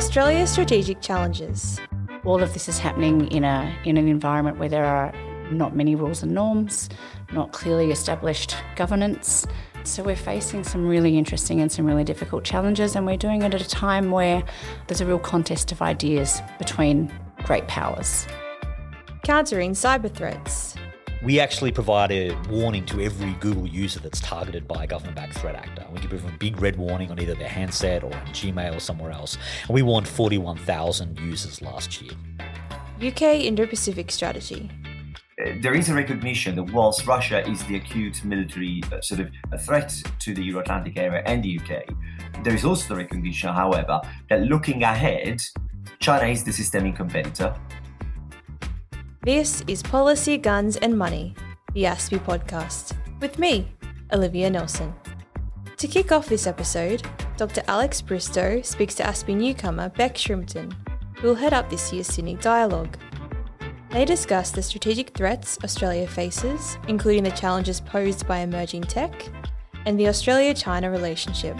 Australia's strategic challenges. All of this is happening in a in an environment where there are not many rules and norms, not clearly established governance. So we're facing some really interesting and some really difficult challenges, and we're doing it at a time where there's a real contest of ideas between great powers. Countering cyber threats. We actually provide a warning to every Google user that's targeted by a government backed threat actor. We give them a big red warning on either their handset or on Gmail or somewhere else. And we warned 41,000 users last year. UK Indo Pacific Strategy. Uh, there is a recognition that whilst Russia is the acute military uh, sort of a threat to the Euro Atlantic area and the UK, there is also the recognition, however, that looking ahead, China is the systemic competitor this is Policy, Guns and Money, the ASPI podcast, with me, Olivia Nelson. To kick off this episode, Dr. Alex Bristow speaks to ASPI newcomer Beck Shrimpton, who will head up this year's Sydney Dialogue. They discuss the strategic threats Australia faces, including the challenges posed by emerging tech and the Australia China relationship.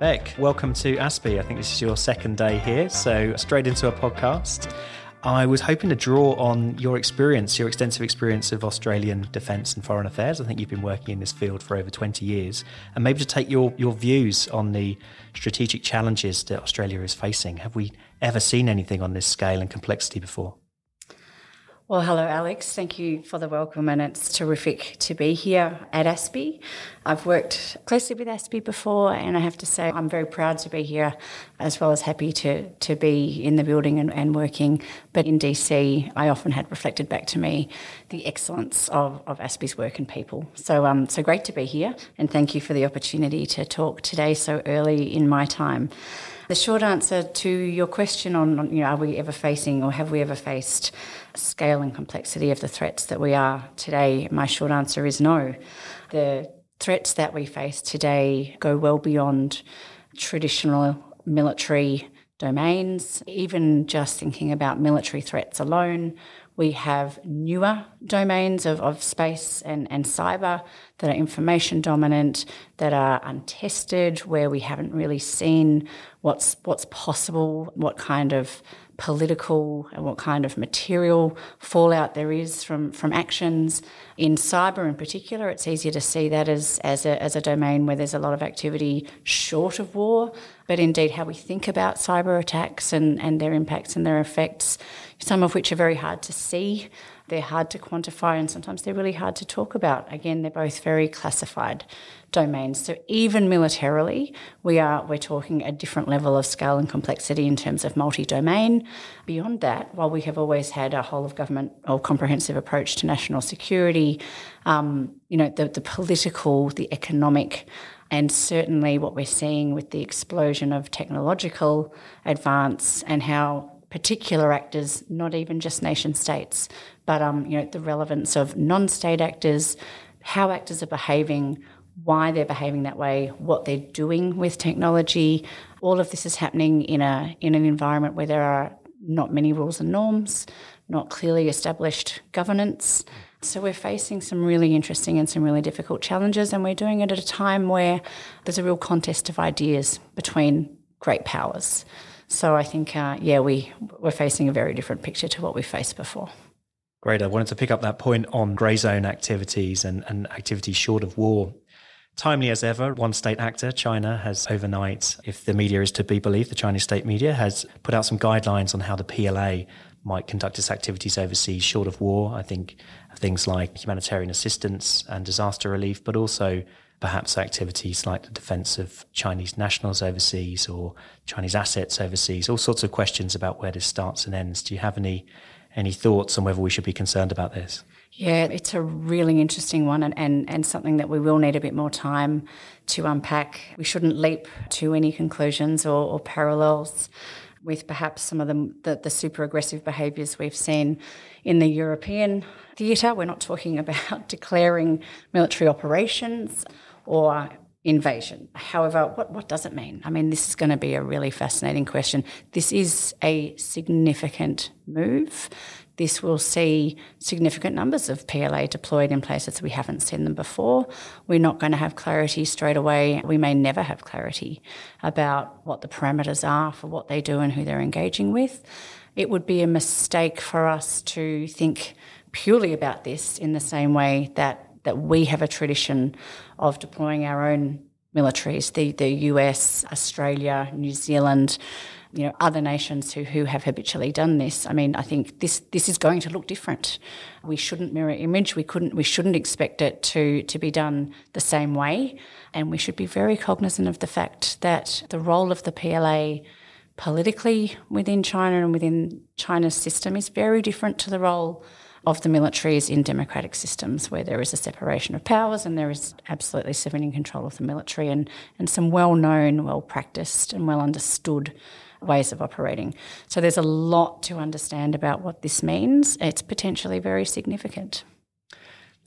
Beck, welcome to ASPI. I think this is your second day here, so straight into a podcast. I was hoping to draw on your experience, your extensive experience of Australian defence and foreign affairs. I think you've been working in this field for over 20 years, and maybe to take your, your views on the strategic challenges that Australia is facing. Have we ever seen anything on this scale and complexity before? Well, hello, Alex. Thank you for the welcome, and it's terrific to be here at ASPI. I've worked closely with ASPI before, and I have to say I'm very proud to be here, as well as happy to, to be in the building and, and working. But in DC, I often had reflected back to me the excellence of, of ASPI's work and people. So, um, so great to be here, and thank you for the opportunity to talk today so early in my time. The short answer to your question on, you know, are we ever facing or have we ever faced scale and complexity of the threats that we are today, my short answer is no. The threats that we face today go well beyond traditional military domains. Even just thinking about military threats alone, we have newer domains of, of space and, and cyber that are information dominant, that are untested, where we haven't really seen what's what's possible, what kind of political and what kind of material fallout there is from, from actions. In cyber in particular, it's easier to see that as, as, a, as a domain where there's a lot of activity short of war, but indeed how we think about cyber attacks and, and their impacts and their effects, some of which are very hard to see. They're hard to quantify and sometimes they're really hard to talk about. Again, they're both very classified domains. So even militarily, we are we're talking a different level of scale and complexity in terms of multi-domain. Beyond that, while we have always had a whole of government or comprehensive approach to national security, um, you know, the, the political, the economic, and certainly what we're seeing with the explosion of technological advance and how particular actors, not even just nation states, but um, you know the relevance of non-state actors, how actors are behaving, why they're behaving that way, what they're doing with technology. All of this is happening in a in an environment where there are not many rules and norms, not clearly established governance. So we're facing some really interesting and some really difficult challenges, and we're doing it at a time where there's a real contest of ideas between great powers. So I think, uh, yeah, we we're facing a very different picture to what we faced before. Great. I wanted to pick up that point on grey zone activities and, and activities short of war. Timely as ever, one state actor, China, has overnight, if the media is to be believed, the Chinese state media has put out some guidelines on how the PLA might conduct its activities overseas short of war. I think things like humanitarian assistance and disaster relief, but also perhaps activities like the defense of Chinese nationals overseas or Chinese assets overseas, all sorts of questions about where this starts and ends. Do you have any any thoughts on whether we should be concerned about this? Yeah, it's a really interesting one and, and, and something that we will need a bit more time to unpack. We shouldn't leap to any conclusions or, or parallels with perhaps some of the, the, the super aggressive behaviours we've seen in the European theatre. We're not talking about declaring military operations or invasion. However, what, what does it mean? I mean, this is going to be a really fascinating question. This is a significant move. This will see significant numbers of PLA deployed in places we haven't seen them before. We're not going to have clarity straight away. We may never have clarity about what the parameters are for what they do and who they're engaging with. It would be a mistake for us to think purely about this in the same way that that we have a tradition of deploying our own militaries, the, the US, Australia, New Zealand, you know, other nations who, who have habitually done this. I mean, I think this this is going to look different. We shouldn't mirror image. We couldn't we shouldn't expect it to to be done the same way. And we should be very cognizant of the fact that the role of the PLA politically within China and within China's system is very different to the role of the militaries in democratic systems where there is a separation of powers and there is absolutely civilian control of the military and, and some well known, well practiced, and well understood ways of operating. So there's a lot to understand about what this means. It's potentially very significant.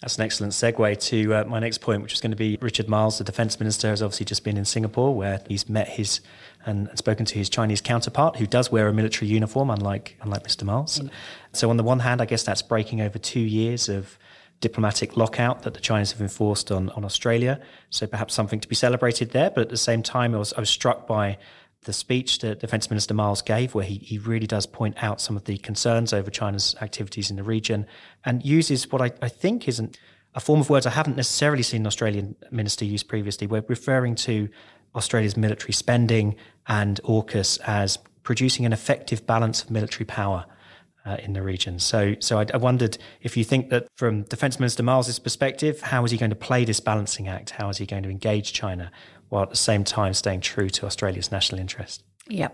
That's an excellent segue to uh, my next point, which is going to be Richard Marles, the defense minister, has obviously just been in Singapore, where he's met his and spoken to his Chinese counterpart, who does wear a military uniform, unlike unlike Mr. Marles. Mm. So on the one hand, I guess that's breaking over two years of diplomatic lockout that the Chinese have enforced on, on Australia. So perhaps something to be celebrated there. But at the same time, I was, I was struck by the speech that Defence Minister Marles gave, where he, he really does point out some of the concerns over China's activities in the region and uses what I, I think isn't a form of words I haven't necessarily seen an Australian minister use previously. We're referring to Australia's military spending and AUKUS as producing an effective balance of military power. Uh, in the region. So, so I, I, wondered if you think that from Defence Minister Marles's perspective, how is he going to play this balancing act? How is he going to engage China while at the same time staying true to Australia's national interest? Yeah,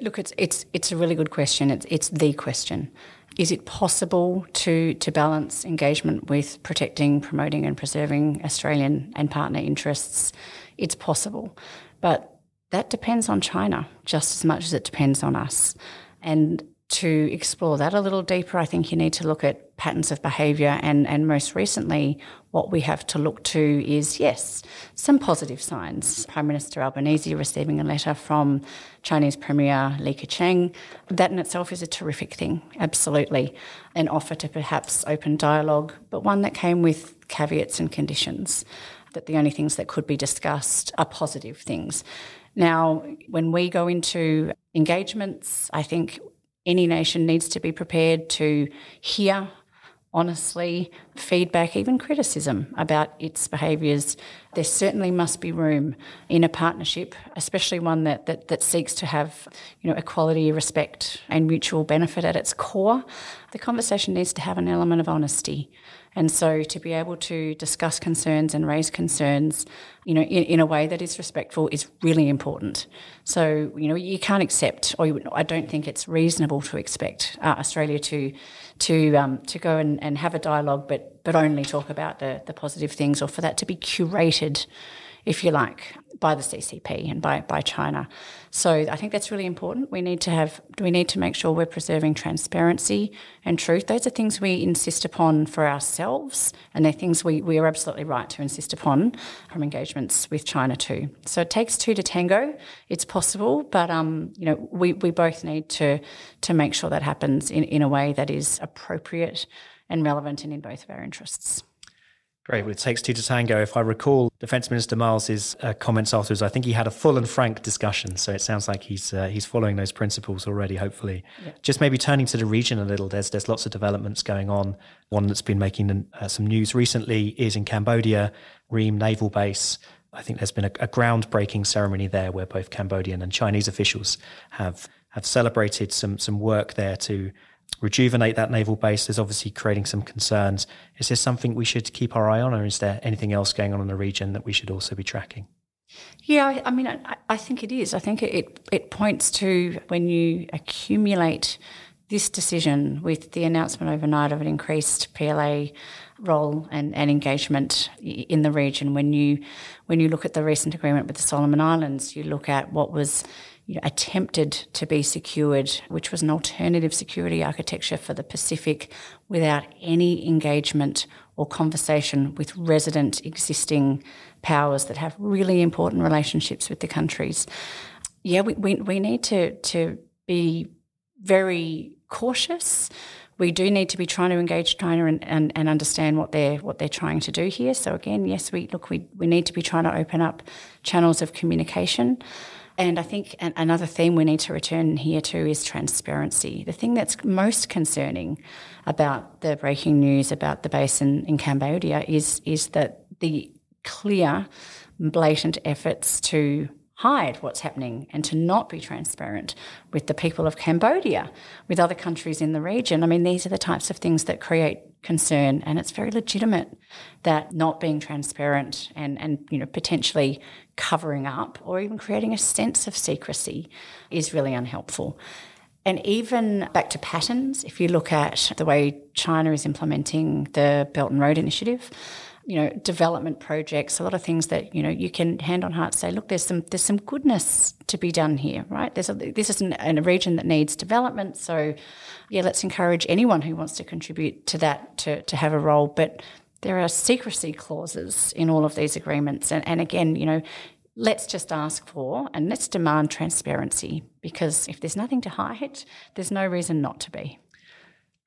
look, it's it's it's a really good question. It's it's the question. Is it possible to to balance engagement with protecting, promoting, and preserving Australian and partner interests? It's possible, but that depends on China just as much as it depends on us. And to explore that a little deeper, I think you need to look at patterns of behaviour. And, and most recently, what we have to look to is yes, some positive signs. Prime Minister Albanese receiving a letter from Chinese Premier Li Keqiang. That in itself is a terrific thing, absolutely. An offer to perhaps open dialogue, but one that came with caveats and conditions. That the only things that could be discussed are positive things. Now, when we go into engagements, I think any nation needs to be prepared to hear honestly feedback, even criticism about its behaviours. There certainly must be room in a partnership, especially one that, that, that seeks to have you know, equality, respect, and mutual benefit at its core. The conversation needs to have an element of honesty. And so to be able to discuss concerns and raise concerns, you know, in, in a way that is respectful is really important. So, you know, you can't accept, or you, I don't think it's reasonable to expect uh, Australia to to um, to go and, and have a dialogue, but but only talk about the the positive things, or for that to be curated, if you like, by the CCP and by, by China. So I think that's really important. We need to have we need to make sure we're preserving transparency and truth. Those are things we insist upon for ourselves, and they're things we, we are absolutely right to insist upon from engagements with China too. So it takes two to tango. It's possible, but um, you know, we, we both need to to make sure that happens in, in a way that is appropriate and relevant and in both of our interests. Great. Well, it takes two to tango. If I recall Defence Minister Marles's uh, comments afterwards, I think he had a full and frank discussion. So it sounds like he's uh, he's following those principles already. Hopefully, yeah. just maybe turning to the region a little. There's there's lots of developments going on. One that's been making uh, some news recently is in Cambodia, Ream Naval Base. I think there's been a, a groundbreaking ceremony there where both Cambodian and Chinese officials have have celebrated some some work there to rejuvenate that naval base. There's obviously creating some concerns. Is this something we should keep our eye on, or is there anything else going on in the region that we should also be tracking? Yeah, I, mean, I, I, think it is. I think it, it points to when you accumulate this decision with the announcement overnight of an increased PLA role and, and engagement in the region. When you when you look at the recent agreement with the Solomon Islands, you look at what was you know, attempted to be secured, which was an alternative security architecture for the Pacific without any engagement or conversation with resident existing powers that have really important relationships with the countries. Yeah, we, we, we need to, to be very cautious. We do need to be trying to engage China and, and, and understand what they're what they're trying to do here. So again, yes, we look we, we need to be trying to open up channels of communication. And I think another theme we need to return here to is transparency. The thing that's most concerning about the breaking news about the basin in Cambodia is is that the clear, blatant efforts to hide what's happening and to not be transparent with the people of Cambodia, with other countries in the region. I mean, these are the types of things that create concern and it's very legitimate that not being transparent and, and you know potentially covering up or even creating a sense of secrecy is really unhelpful. And even back to patterns, if you look at the way China is implementing the Belt and Road Initiative, you know, development projects, a lot of things that, you know, you can hand on heart say, look, there's some there's some goodness to be done here, right? There's a, this is an, a region that needs development. So, yeah, let's encourage anyone who wants to contribute to that to, to have a role. But there are secrecy clauses in all of these agreements. And, and again, you know, let's just ask for and let's demand transparency because if there's nothing to hide, there's no reason not to be.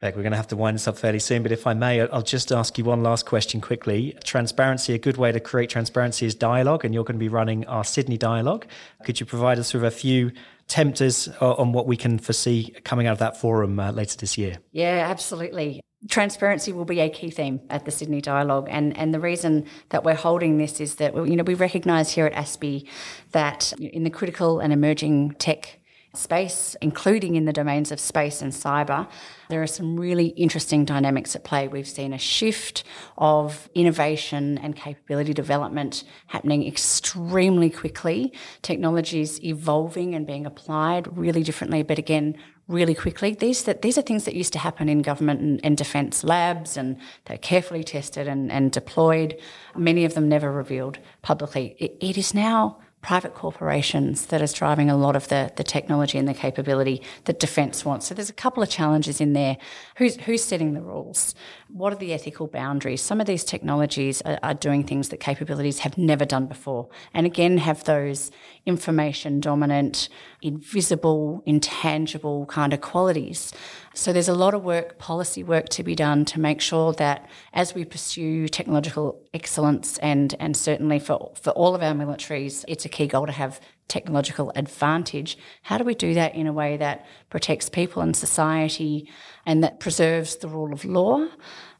Beck, we're going to have to wind this up fairly soon, but if I may, I'll just ask you one last question quickly. Transparency, a good way to create transparency is dialogue, and you're going to be running our Sydney dialogue. Could you provide us with a few tempters on what we can foresee coming out of that forum uh, later this year? Yeah, absolutely. Transparency will be a key theme at the Sydney Dialogue, and and the reason that we're holding this is that you know we recognise here at ASPI that in the critical and emerging tech space, including in the domains of space and cyber, there are some really interesting dynamics at play. We've seen a shift of innovation and capability development happening extremely quickly. Technologies evolving and being applied really differently, but again, really quickly. These that these are things that used to happen in government and, and defence labs, and they're carefully tested and, and, deployed. Many of them never revealed publicly. it, it is now private corporations that is driving a lot of the, the technology and the capability that defence wants. So there's a couple of challenges in there. Who's, who's setting the rules? What are the ethical boundaries? Some of these technologies are, are doing things that capabilities have never done before. And again, have those information dominant, invisible, intangible kind of qualities. So there's a lot of work, policy work to be done to make sure that as we pursue technological excellence and, and certainly for, for all of our militaries, it's a key goal to have technological advantage. How do we do that in a way that protects people and society and that preserves the rule of law?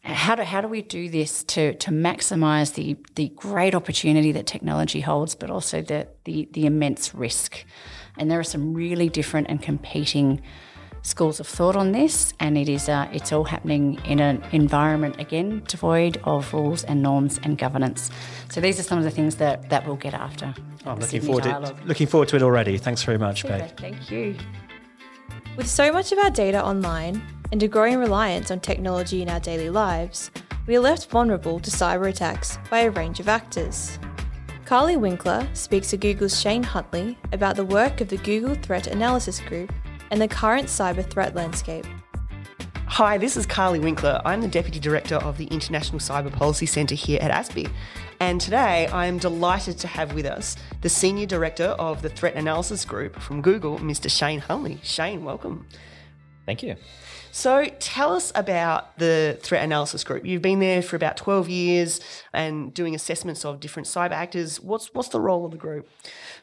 How do, how do we do this to, to maximise the, the great opportunity that technology holds, but also the, the, the immense risk? And there are some really different and competing schools of thought on this, and it is uh, it's all happening in an environment again devoid of rules and norms and governance. So these are some of the things that that we'll get after. I'm looking forward to looking forward to it already. Thanks very much, Beck. Thank you. With so much of our data online and a growing reliance on technology in our daily lives, we are left vulnerable to cyber attacks by a range of actors. Carly Winkler speaks to Google's Shane Huntley about the work of the Google Threat Analysis Group and the current cyber threat landscape. Hi, this is Carly Winkler. I'm the Deputy Director of the International Cyber Policy Centre here at ASPI. And today I am delighted to have with us the Senior Director of the Threat Analysis Group from Google, Mr. Shane Huntley. Shane, welcome. Thank you. So tell us about the Threat Analysis Group. You've been there for about 12 years and doing assessments of different cyber actors. What's, what's the role of the group?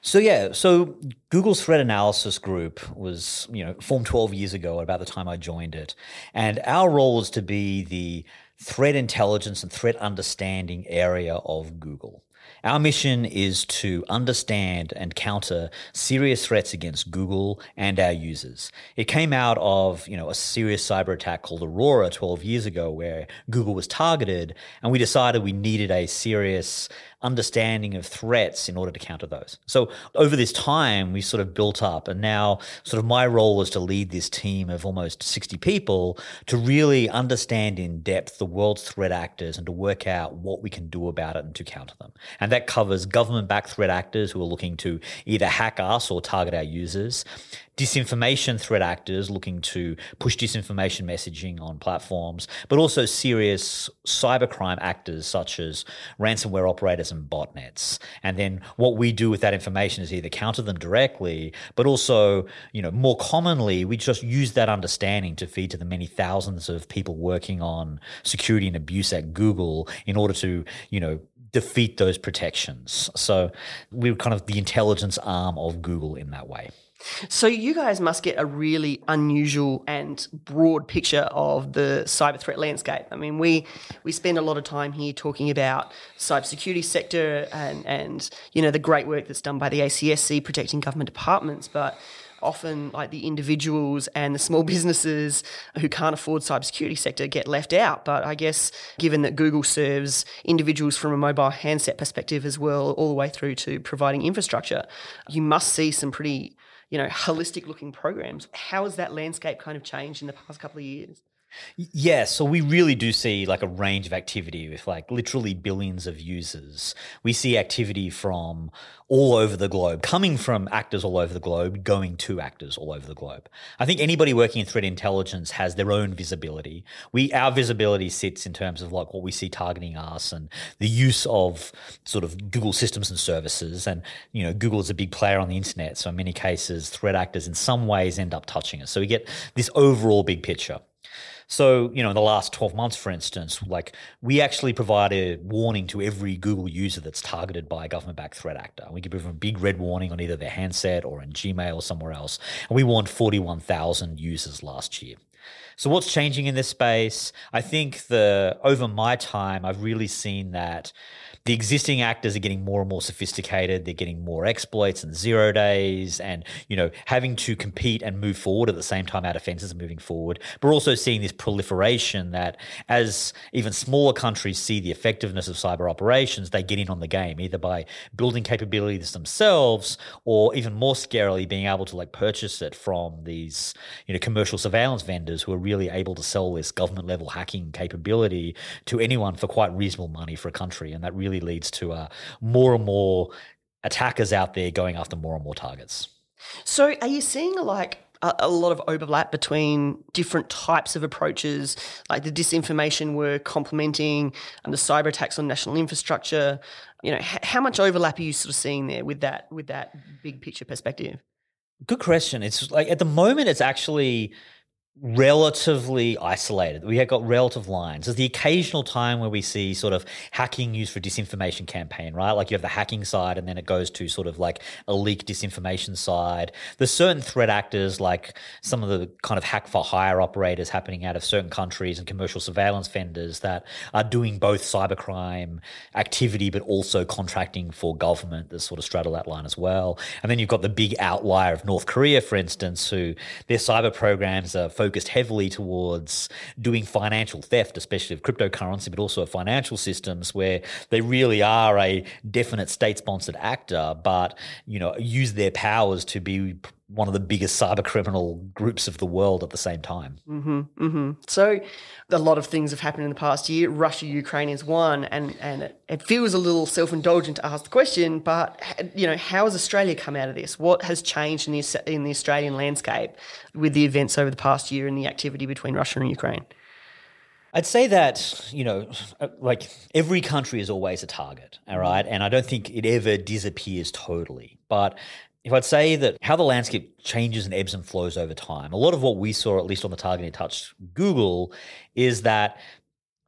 So yeah, so Google's threat analysis group was, you know, formed 12 years ago at about the time I joined it. And our role is to be the threat intelligence and threat understanding area of Google. Our mission is to understand and counter serious threats against Google and our users. It came out of, you know, a serious cyber attack called Aurora 12 years ago where Google was targeted and we decided we needed a serious understanding of threats in order to counter those. So over this time, we sort of built up, and now sort of my role was to lead this team of almost 60 people to really understand in depth the world's threat actors and to work out what we can do about it and to counter them. And that covers government backed threat actors who are looking to either hack us or target our users, disinformation threat actors looking to push disinformation messaging on platforms, but also serious cybercrime actors such as ransomware operators and botnets. And then what we do with that information is either counter them directly, but also, you know, more commonly, we just use that understanding to feed to the many thousands of people working on security and abuse at Google in order to, you know, defeat those protections. So we're kind of the intelligence arm of Google in that way. So you guys must get a really unusual and broad picture of the cyber threat landscape. I mean, we we spend a lot of time here talking about cybersecurity sector and and you know the great work that's done by the ACSC protecting government departments, but often like the individuals and the small businesses who can't afford cybersecurity sector get left out. But I guess given that Google serves individuals from a mobile handset perspective as well, all the way through to providing infrastructure, you must see some pretty you know, holistic looking programs. How has that landscape kind of changed in the past couple of years? Yeah, so we really do see like a range of activity with like literally billions of users. We see activity from all over the globe, coming from actors all over the globe, going to actors all over the globe. I think anybody working in threat intelligence has their own visibility. We our visibility sits in terms of like what we see targeting us and the use of sort of Google systems and services. And you know, Google is a big player on the internet, so in many cases, threat actors in some ways end up touching us. So we get this overall big picture. So, you know, in the last 12 months, for instance, like we actually provide a warning to every Google user that's targeted by a government backed threat actor. We give them a big red warning on either their handset or in Gmail or somewhere else. And we warned 41,000 users last year. So what's changing in this space? I think the over my time, I've really seen that the existing actors are getting more and more sophisticated. They're getting more exploits and zero days and, you know, having to compete and move forward at the same time our defenses are moving forward. But we're also seeing this proliferation that as even smaller countries see the effectiveness of cyber operations, they get in on the game, either by building capabilities themselves or even more scarily being able to like purchase it from these, you know, commercial surveillance vendors who are really able to sell this government level hacking capability to anyone for quite reasonable money for a country. And that really leads to uh, more and more attackers out there going after more and more targets. So, are you seeing like a, a lot of overlap between different types of approaches, like the disinformation work complementing and the cyber attacks on national infrastructure? You know, h- how much overlap are you sort of seeing there with that with that big picture perspective? Good question. It's like at the moment, it's actually relatively isolated. We have got relative lines. There's the occasional time where we see sort of hacking used for disinformation campaign, right? Like you have the hacking side and then it goes to sort of like a leak disinformation side. There's certain threat actors like some of the kind of hack for hire operators happening out of certain countries and commercial surveillance vendors that are doing both cybercrime activity but also contracting for government that sort of straddle that line as well. And then you've got the big outlier of North Korea, for instance, who their cyber programs are focused focused heavily towards doing financial theft, especially of cryptocurrency, but also of financial systems where they really are a definite state-sponsored actor, but you know use their powers to be one of the biggest cyber criminal groups of the world at the same time. Mm-hmm, mm-hmm. So, a lot of things have happened in the past year. Russia, Ukraine is one, and and it, it feels a little self indulgent to ask the question. But you know, how has Australia come out of this? What has changed in the in the Australian landscape with the events over the past year and the activity between Russia and Ukraine? I'd say that, you know, like every country is always a target, all right? And I don't think it ever disappears totally. But if I'd say that how the landscape changes and ebbs and flows over time, a lot of what we saw, at least on the targeting touch Google, is that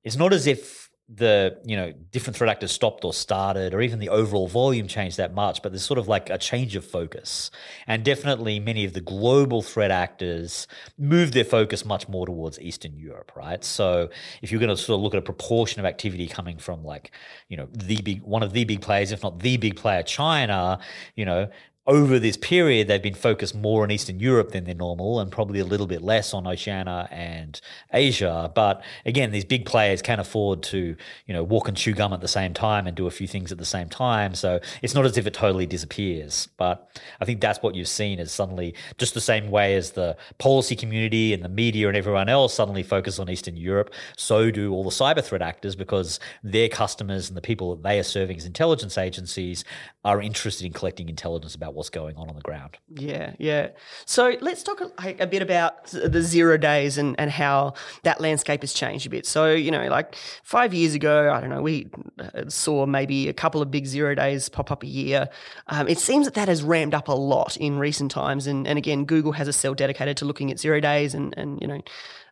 it's not as if the you know different threat actors stopped or started or even the overall volume changed that much but there's sort of like a change of focus. And definitely many of the global threat actors moved their focus much more towards eastern europe right? So if you're going to sort of look at a proportion of activity coming from like you know the big one of the big players if not the big player china you know over this period, they've been focused more on Eastern Europe than they're normal, and probably a little bit less on Oceania and Asia. But again, these big players can afford to, you know, walk and chew gum at the same time and do a few things at the same time. So it's not as if it totally disappears. But I think that's what you've seen is suddenly just the same way as the policy community and the media and everyone else suddenly focus on Eastern Europe. So do all the cyber threat actors because their customers and the people that they are serving as intelligence agencies are interested in collecting intelligence about what's going on on the ground. Yeah, yeah. So let's talk a, a bit about the zero days and, and how that landscape has changed a bit. So, you know, like five years ago, I don't know, we uh, saw maybe a couple of big zero days pop up a year. Um, it seems that that has ramped up a lot in recent times. And, and again, Google has a cell dedicated to looking at zero days and, and you know,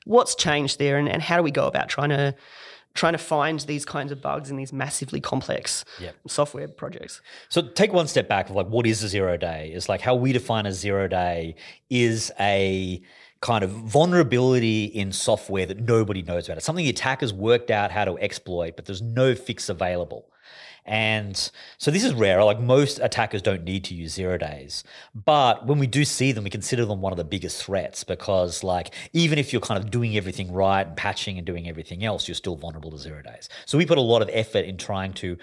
what's changed there and, and how do we go about trying to trying to find these kinds of bugs in these massively complex Yep. software projects. So take one step back of like what is a zero day? Is like how we define a zero day is a kind of vulnerability in software that nobody knows about. It's something the attackers worked out how to exploit, but there's no fix available. And so this is rare. Like most attackers don't need to use zero days. But when we do see them, we consider them one of the biggest threats because like even if you're kind of doing everything right and patching and doing everything else, you're still vulnerable to zero days. So we put a lot of effort in trying to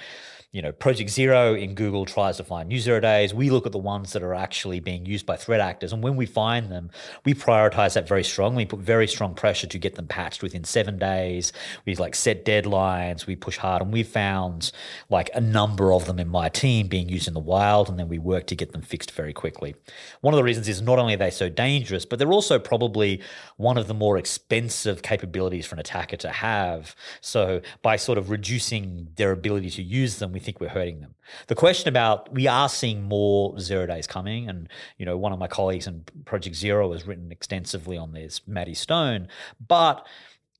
you know, Project Zero in Google tries to find new zero days. We look at the ones that are actually being used by threat actors. And when we find them, we prioritize that very strongly, put very strong pressure to get them patched within seven days. We like set deadlines, we push hard. And we found like a number of them in my team being used in the wild. And then we work to get them fixed very quickly. One of the reasons is not only are they so dangerous, but they're also probably one of the more expensive capabilities for an attacker to have. So by sort of reducing their ability to use them, we think we're hurting them. The question about we are seeing more zero days coming, and you know, one of my colleagues in Project Zero has written extensively on this, Maddie Stone, but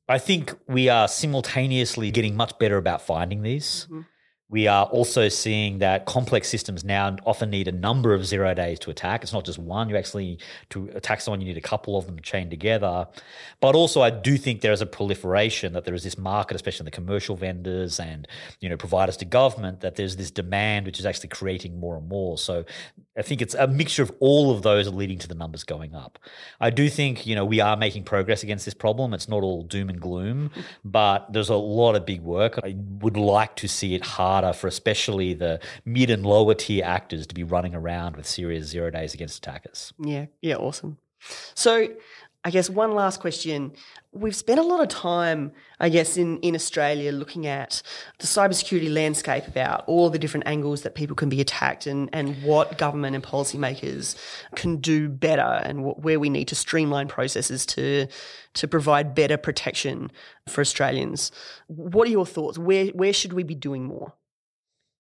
I think we are simultaneously getting much better about finding these. Mm-hmm. We are also seeing that complex systems now often need a number of zero days to attack. It's not just one. You actually, to attack someone, you need a couple of them chained together. But also, I do think there is a proliferation that there is this market, especially in the commercial vendors and you know providers to government, that there's this demand which is actually creating more and more. So I think it's a mixture of all of those leading to the numbers going up. I do think you know we are making progress against this problem. It's not all doom and gloom, but there's a lot of big work. I would like to see it harder for especially the mid and lower tier actors to be running around with serious zero days against attackers. Yeah, yeah, awesome. So, I guess one last question. We've spent a lot of time, I guess, in, in Australia looking at the cybersecurity landscape about all the different angles that people can be attacked and, and what government and policymakers can do better and wh- where we need to streamline processes to, to provide better protection for Australians. What are your thoughts? Where, where should we be doing more?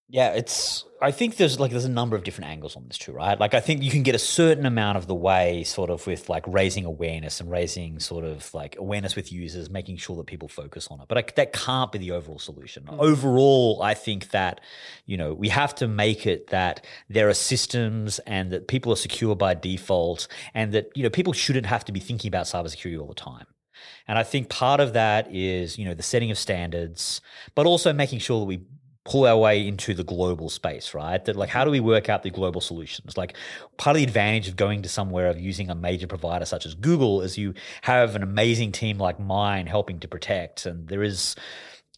Yeah, it's. I think there's like there's a number of different angles on this too, right? Like I think you can get a certain amount of the way, sort of with like raising awareness and raising sort of like awareness with users, making sure that people focus on it. But I, that can't be the overall solution. Mm. Overall, I think that you know we have to make it that there are systems and that people are secure by default, and that you know people shouldn't have to be thinking about cybersecurity all the time. And I think part of that is, you know, the setting of standards, but also making sure that we pull our way into the global space, right? That like, how do we work out the global solutions? Like, part of the advantage of going to somewhere of using a major provider such as Google is you have an amazing team like mine helping to protect, and there is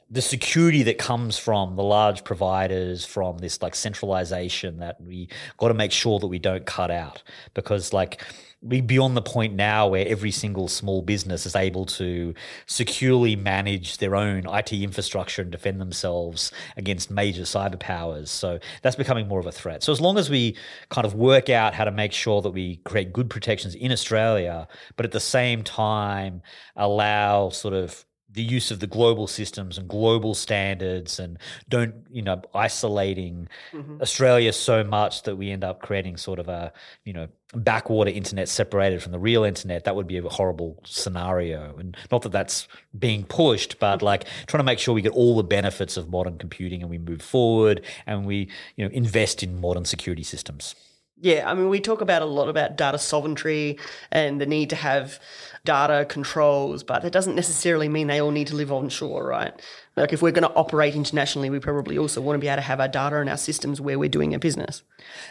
the security that comes from the large providers from this like centralization that we got to make sure that we don't cut out because like beyond the point now where every single small business is able to securely manage their own IT infrastructure and defend themselves against major cyber powers. So that's becoming more of a threat. So as long as we kind of work out how to make sure that we create good protections in Australia, but at the same time allow sort of the use of the global systems and global standards and don't you know isolating mm-hmm. australia so much that we end up creating sort of a you know backwater internet separated from the real internet that would be a horrible scenario. And not that that's being pushed but mm-hmm. like trying to make sure we get all the benefits of modern computing and we move forward and we you know invest in modern security systems Yeah, I mean, we talk about a lot about data sovereignty and the need to have data controls, but it doesn't necessarily mean they all need to live onshore, right? Like if we're going to operate internationally, we probably also want to be able to have our data and our systems where we're doing our business.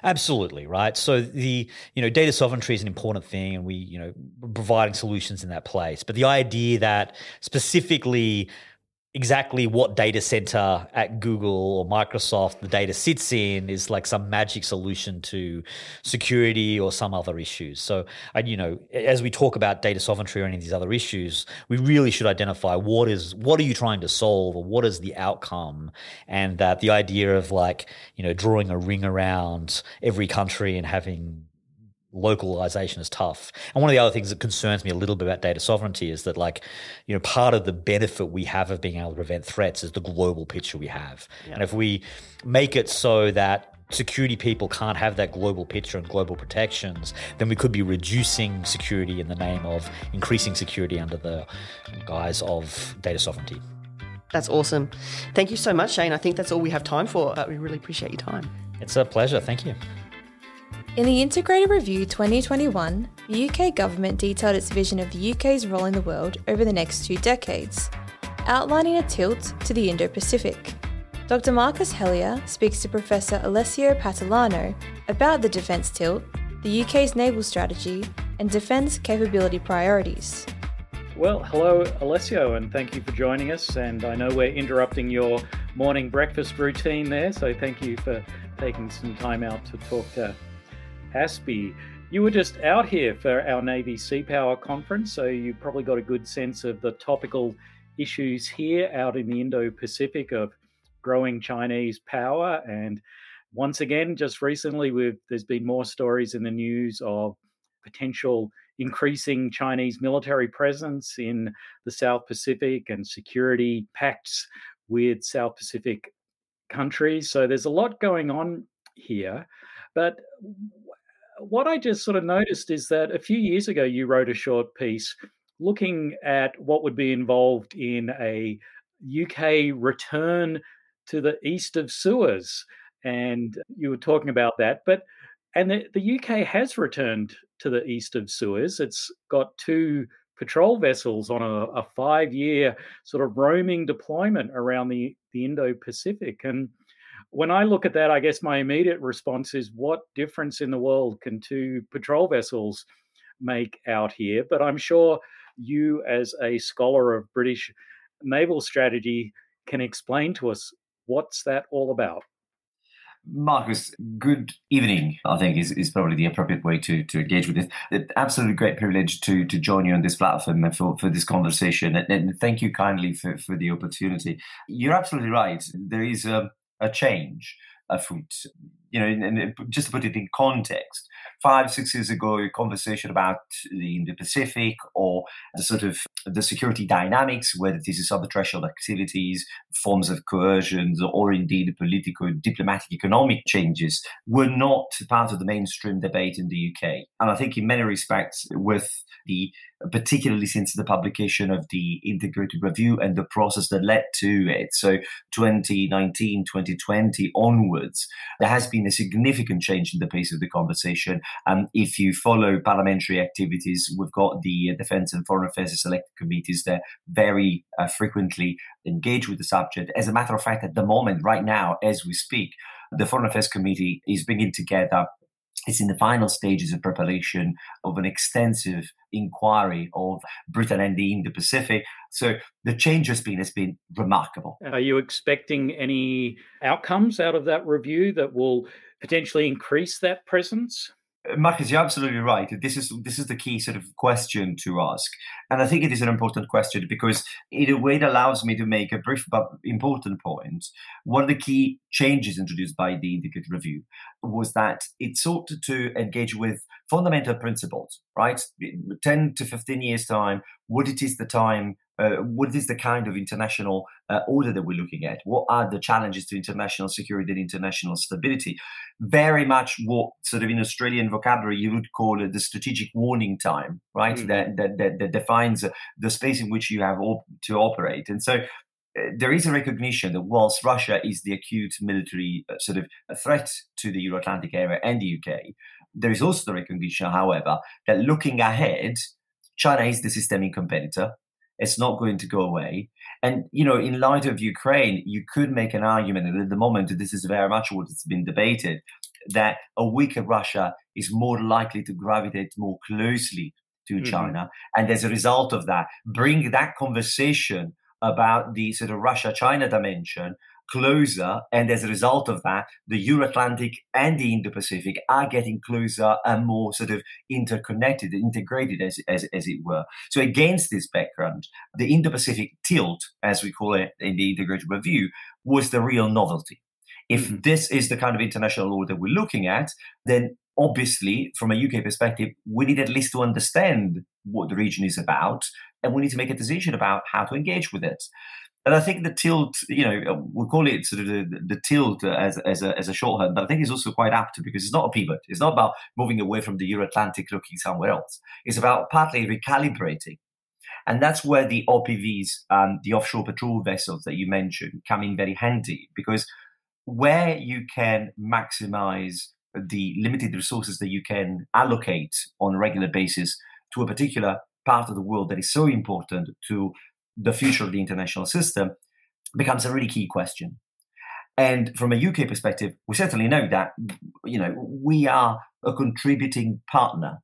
Absolutely, right? So the, you know, data sovereignty is an important thing and we, you know, providing solutions in that place. But the idea that specifically exactly what data center at Google or Microsoft the data sits in is like some magic solution to security or some other issues. So, and you know, as we talk about data sovereignty or any of these other issues, we really should identify what is what are you trying to solve or what is the outcome, and that the idea of like you know drawing a ring around every country and having localization is tough. And one of the other things that concerns me a little bit about data sovereignty is that, like, you know, part of the benefit we have of being able to prevent threats is the global picture we have. Yeah. And if we make it so that security people can't have that global picture and global protections, then we could be reducing security in the name of increasing security under the guise of data sovereignty. That's awesome. Thank you so much, Shane. I think that's all we have time for, but we really appreciate your time. It's a pleasure. Thank you. In the Integrated Review 2021, the UK government detailed its vision of the UK's role in the world over the next two decades, outlining a tilt to the Indo Pacific. Dr. Marcus Hellyer speaks to Professor Alessio Patalano about the defence tilt, the UK's naval strategy, and defence capability priorities. Well, hello, Alessio, and thank you for joining us. And I know we're interrupting your morning breakfast routine there, so thank you for taking some time out to talk to ASPI. You were just out here for our Navy Sea Power conference, so you probably got a good sense of the topical issues here out in the Indo Pacific of growing Chinese power. And once again, just recently, there's been more stories in the news of potential increasing Chinese military presence in the South Pacific and security pacts with South Pacific countries. So there's a lot going on here. But what I just sort of noticed is that a few years ago, you wrote a short piece looking at what would be involved in a UK return to the east of Suez. And you were talking about that. But and the, the UK has returned to the east of Suez. It's got two patrol vessels on a, a five year sort of roaming deployment around the, the Indo Pacific. And when I look at that, I guess my immediate response is what difference in the world can two patrol vessels make out here? But I'm sure you, as a scholar of British naval strategy, can explain to us what's that all about. Marcus, good evening, I think is, is probably the appropriate way to, to engage with this. Absolutely great privilege to, to join you on this platform and for, for this conversation. And, and thank you kindly for, for the opportunity. You're absolutely right. There is a, a change afoot. You know, and, just to put it in context, five, six years ago, a conversation about the Indo-Pacific or the sort of the security dynamics, whether this is sub-threshold activities, forms of coercion, or indeed political, diplomatic, economic changes, were not part of the mainstream debate in the UK. And I think in many respects, with the particularly since the publication of the integrated review and the process that led to it. So 2019, 2020 onwards, there has been a significant change in the pace of the conversation. And if you follow parliamentary activities, we've got the Defense and Foreign Affairs Select Committees that very uh, frequently engage with the subject. As a matter of fact, at the moment, right now, as we speak, the Foreign Affairs Committee is bringing together it's in the final stages of preparation of an extensive inquiry of Britain and the Indo-Pacific. So the change has been has been remarkable. Are you expecting any outcomes out of that review that will potentially increase that presence? Marcus, you're absolutely right. This is this is the key sort of question to ask, and I think it is an important question because in a way it allows me to make a brief but important point. One of the key changes introduced by the Integrated Review was that it sought to engage with fundamental principles. Right, ten to fifteen years time, what it is the time uh, what is the kind of international uh, order that we're looking at? What are the challenges to international security and international stability? Very much what sort of in Australian vocabulary you would call it the strategic warning time, right? Mm. That, that, that, that, defines the space in which you have op- to operate. And so uh, there is a recognition that whilst Russia is the acute military uh, sort of threat to the Euro Atlantic area and the UK, there is also the recognition, however, that looking ahead, China is the systemic competitor It's not going to go away. And, you know, in light of Ukraine, you could make an argument, and at the moment, this is very much what has been debated, that a weaker Russia is more likely to gravitate more closely to mm-hmm. China. And as a result of that, bring that conversation about the sort of Russia China dimension closer. And as a result of that, the Euro Atlantic and the Indo Pacific are getting closer and more sort of interconnected, integrated, as, as, as it were. So, against this background, the Indo Pacific tilt, as we call it in the integrated review, was the real novelty. If mm-hmm. this is the kind of international order we're looking at, then obviously, from a UK perspective, we need at least to understand what the region is about, and we need to make a decision about how to engage with it. And I think the tilt, you know, we call it sort of the, the tilt as, as, a, as a shorthand, but I think it's also quite apt because it's not a pivot. It's not about moving away from the Euro Atlantic looking somewhere else. It's about partly recalibrating. And that's where the OPVs, um, the offshore patrol vessels that you mentioned, come in very handy because where you can maximize the limited resources that you can allocate on a regular basis to a particular part of the world that is so important to the future of the international system becomes a really key question. And from a UK perspective, we certainly know that you know we are a contributing partner.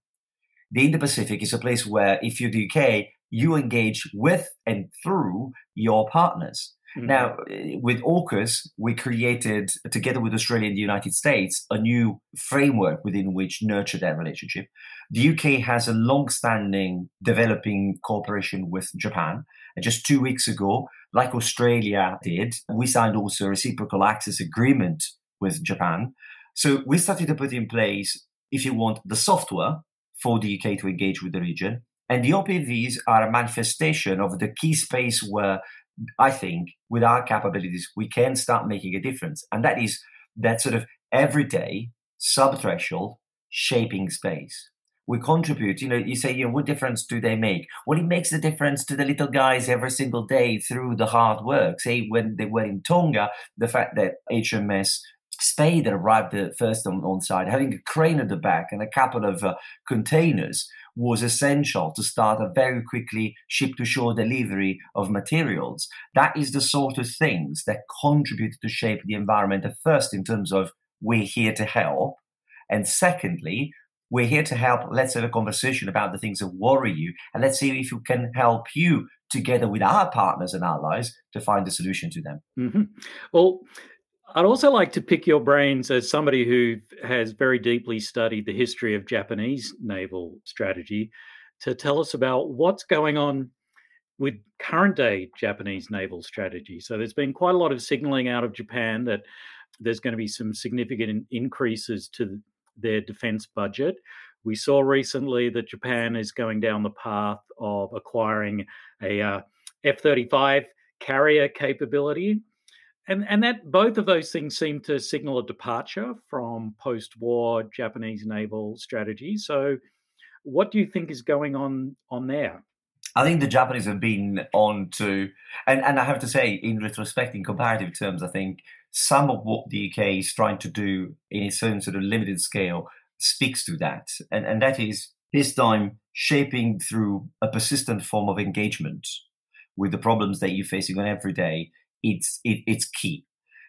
The Indo-Pacific is a place where, if you're the UK, you engage with and through your partners. Mm-hmm. Now, with AUKUS, we created, together with Australia and the United States, a new framework within which nurture that relationship. The UK has a long standing developing cooperation with Japan. And just two weeks ago, like Australia did, we signed also a reciprocal access agreement with Japan. So we started to put in place, if you want, the software for the UK to engage with the region. And the OPVs are a manifestation of the key space where I think with our capabilities, we can start making a difference. And that is that sort of everyday sub-threshold shaping space. We contribute, you know, you say, you know, what difference do they make? Well, it makes a difference to the little guys every single day through the hard work. Say when they were in Tonga, the fact that HMS Spey arrived first on, on site, having a crane at the back and a couple of uh, containers was essential to start a very quickly ship to shore delivery of materials. That is the sort of things that contribute to shape the environment at first in terms of we're here to help. And secondly, we're here to help. Let's have a conversation about the things that worry you. And let's see if we can help you together with our partners and allies to find a solution to them. Mm-hmm. Well, I'd also like to pick your brains as somebody who has very deeply studied the history of Japanese naval strategy to tell us about what's going on with current day Japanese naval strategy. So there's been quite a lot of signaling out of Japan that there's going to be some significant increases to their defense budget. We saw recently that Japan is going down the path of acquiring a uh, F 35 carrier capability and and that both of those things seem to signal a departure from post-war Japanese naval strategy. So, what do you think is going on on there? I think the Japanese have been on to, and, and I have to say, in retrospect, in comparative terms, I think some of what the UK is trying to do in its own sort of limited scale speaks to that. And, and that is this time shaping through a persistent form of engagement with the problems that you're facing on every day it's it, it's key.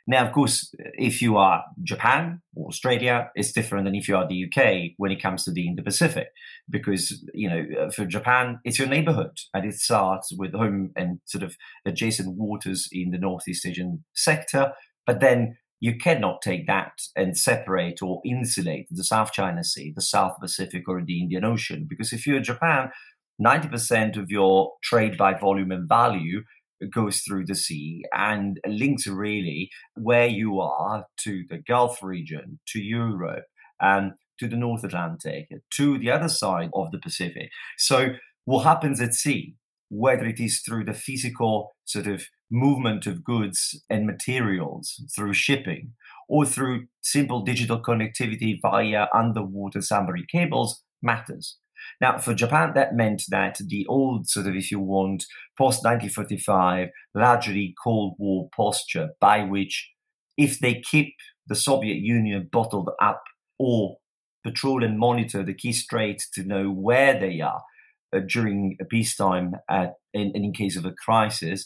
Now, of course, if you are Japan or Australia, it's different than if you are the UK when it comes to the Indo-Pacific, because you know uh, for Japan it's your neighborhood and it starts with home and sort of adjacent waters in the Northeast Asian sector, but then you cannot take that and separate or insulate the South China Sea, the South Pacific, or the Indian Ocean, because if you're Japan, 90% of your trade by volume and value goes through the sea and links really where you are to the Gulf region, to Europe, and to the North Atlantic, to the other side of the Pacific. So, what happens at sea, whether it is through the physical sort of movement of goods and materials through shipping, or through simple digital connectivity via underwater submarine cables, matters. Now, for Japan, that meant that the old sort of, if you want, post 1945, largely Cold War posture by which if they keep the Soviet Union bottled up or patrol and monitor the key straits to know where they are, uh, during a peacetime at, in, in case of a crisis,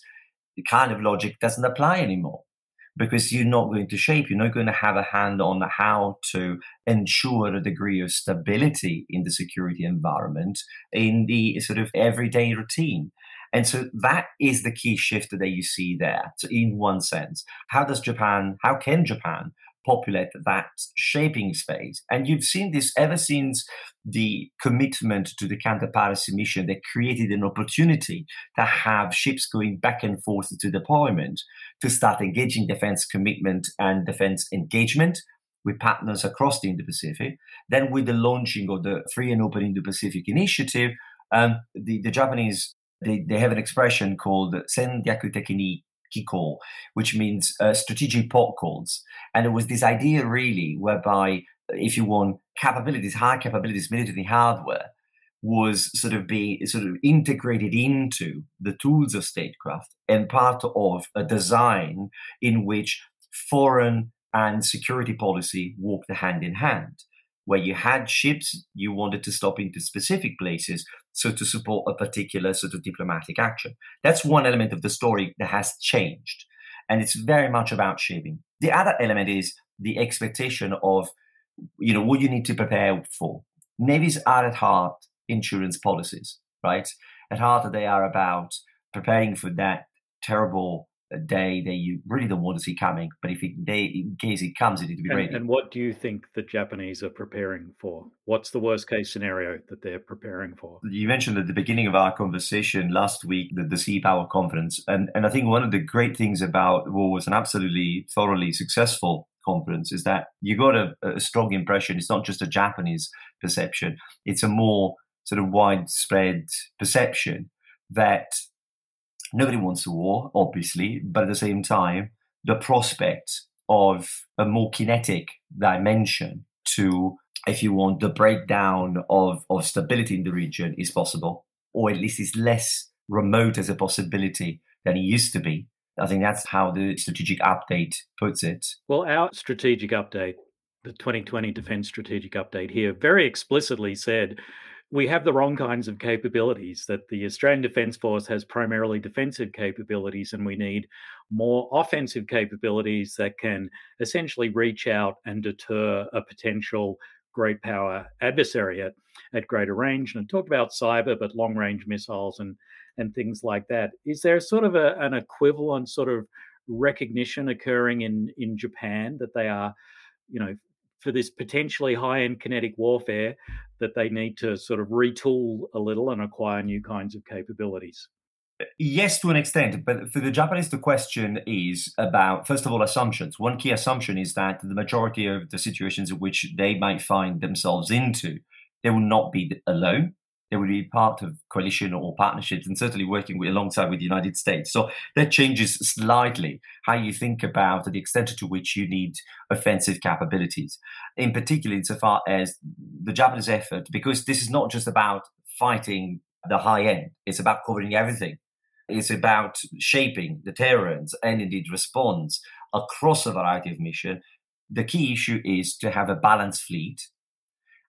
the kind of logic doesn't apply anymore because you're not going to shape, you're not going to have a hand on how to ensure a degree of stability in the security environment in the sort of everyday routine. And so that is the key shift that you see there. So, in one sense, how does Japan, how can Japan populate that shaping space. And you've seen this ever since the commitment to the counter piracy mission that created an opportunity to have ships going back and forth to deployment to start engaging defense commitment and defense engagement with partners across the Indo-Pacific. Then with the launching of the Free and Open Indo-Pacific Initiative, um, the, the Japanese they, they have an expression called Sendyaku Tekini Kiko, which means uh, strategic port calls. And it was this idea really whereby, if you want capabilities, high capabilities, military hardware, was sort of being sort of integrated into the tools of statecraft and part of a design in which foreign and security policy walked hand in hand where you had ships you wanted to stop into specific places so to support a particular sort of diplomatic action. That's one element of the story that has changed and it's very much about shaping. The other element is the expectation of you know what you need to prepare for. Navies are at heart insurance policies right? At heart they are about preparing for that terrible day that you really don't want to see coming. But if it, they, in case it comes, it need to be and, ready. And what do you think the Japanese are preparing for? What's the worst case scenario that they're preparing for? You mentioned at the beginning of our conversation last week the, the Sea Power Conference, and and I think one of the great things about what was an absolutely thoroughly successful conference is that you got a, a strong impression. It's not just a Japanese perception; it's a more sort of widespread perception that nobody wants a war, obviously, but at the same time, the prospect of a more kinetic dimension to, if you want, the breakdown of, of stability in the region is possible, or at least is less remote as a possibility than it used to be. I think that's how the strategic update puts it. Well, our strategic update, the 2020 Defence Strategic Update here, very explicitly said we have the wrong kinds of capabilities that the Australian Defence Force has primarily defensive capabilities and we need more offensive capabilities that can essentially reach out and deter a potential great power adversary at, at greater range. And talk about cyber but long range missiles and and things like that. Is there sort of a, an equivalent sort of recognition occurring in in Japan that they are you know for this potentially high end kinetic warfare that they need to sort of retool a little and acquire new kinds of capabilities? Uh, yes, to an extent. But for the Japanese, the question is about, first of all, assumptions. One key assumption is that the majority of the situations in which they might find themselves into, they will not be alone they would be part of coalition or partnerships and certainly working with, alongside with the United States. So that changes slightly how you think about the extent to which you need offensive capabilities. In particular, insofar as the Japanese effort, because this is not just about fighting the high end, it's about covering everything. It's about shaping the deterrence and indeed response across a variety of mission. The key issue is to have a balanced fleet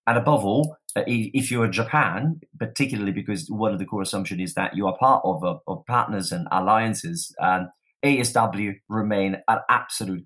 and above all, if you're Japan, particularly because one of the core assumptions is that you are part of, of, of partners and alliances, um, ASW remain an absolute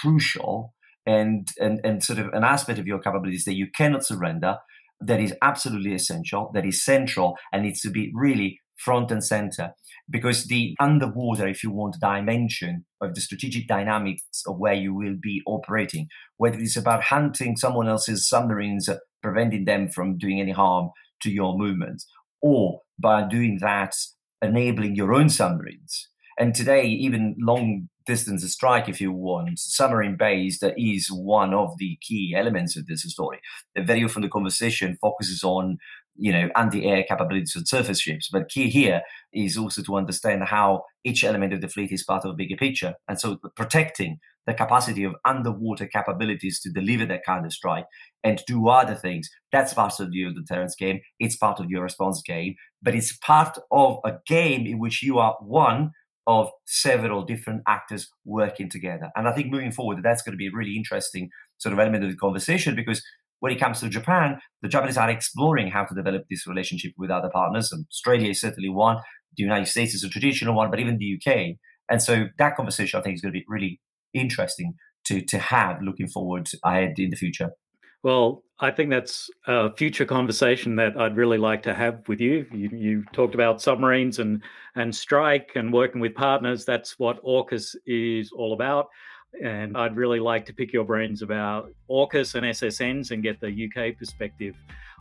crucial and, and, and sort of an aspect of your capabilities that you cannot surrender, that is absolutely essential, that is central, and needs to be really front and center. Because the underwater, if you want, dimension of the strategic dynamics of where you will be operating, whether it's about hunting someone else's submarines preventing them from doing any harm to your movements, or by doing that, enabling your own submarines. And today, even long distance strike, if you want, submarine based is one of the key elements of this story. Very often the conversation focuses on you know anti-air capabilities of surface ships but key here is also to understand how each element of the fleet is part of a bigger picture and so protecting the capacity of underwater capabilities to deliver that kind of strike and do other things. That's part of your deterrence game. It's part of your response game, but it's part of a game in which you are one of several different actors working together. And I think moving forward, that's going to be a really interesting sort of element of the conversation because when it comes to Japan, the Japanese are exploring how to develop this relationship with other partners. And Australia is certainly one. The United States is a traditional one, but even the UK. And so that conversation, I think, is going to be really interesting to to have looking forward ahead in the future. Well, I think that's a future conversation that I'd really like to have with you. You, you talked about submarines and and strike and working with partners. That's what AUKUS is all about. And I'd really like to pick your brains about AUKUS and SSNs and get the UK perspective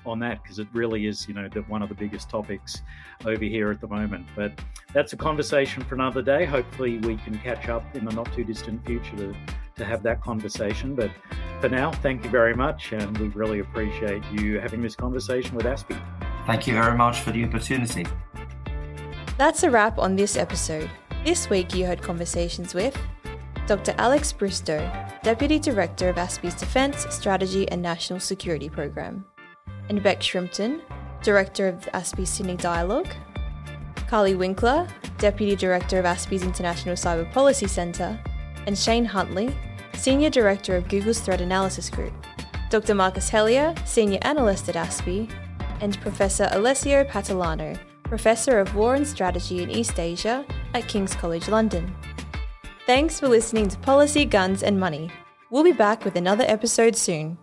on that because it really is, you know, the, one of the biggest topics over here at the moment. But that's a conversation for another day. Hopefully, we can catch up in the not too distant future to, to have that conversation. But for now, thank you very much, and we really appreciate you having this conversation with ASPI. Thank you very much for the opportunity. That's a wrap on this episode. This week, you heard conversations with Dr. Alex Bristow, Deputy Director of ASPI's Defence, Strategy and National Security Programme, and Bec Shrimpton, Director of the ASPI's Sydney Dialogue, Carly Winkler, Deputy Director of ASPI's International Cyber Policy Centre, and Shane Huntley, Senior Director of Google's Threat Analysis Group, Dr. Marcus Hellyer, Senior Analyst at ASPI, and Professor Alessio Patalano, Professor of War and Strategy in East Asia at King's College London. Thanks for listening to Policy, Guns and Money. We'll be back with another episode soon.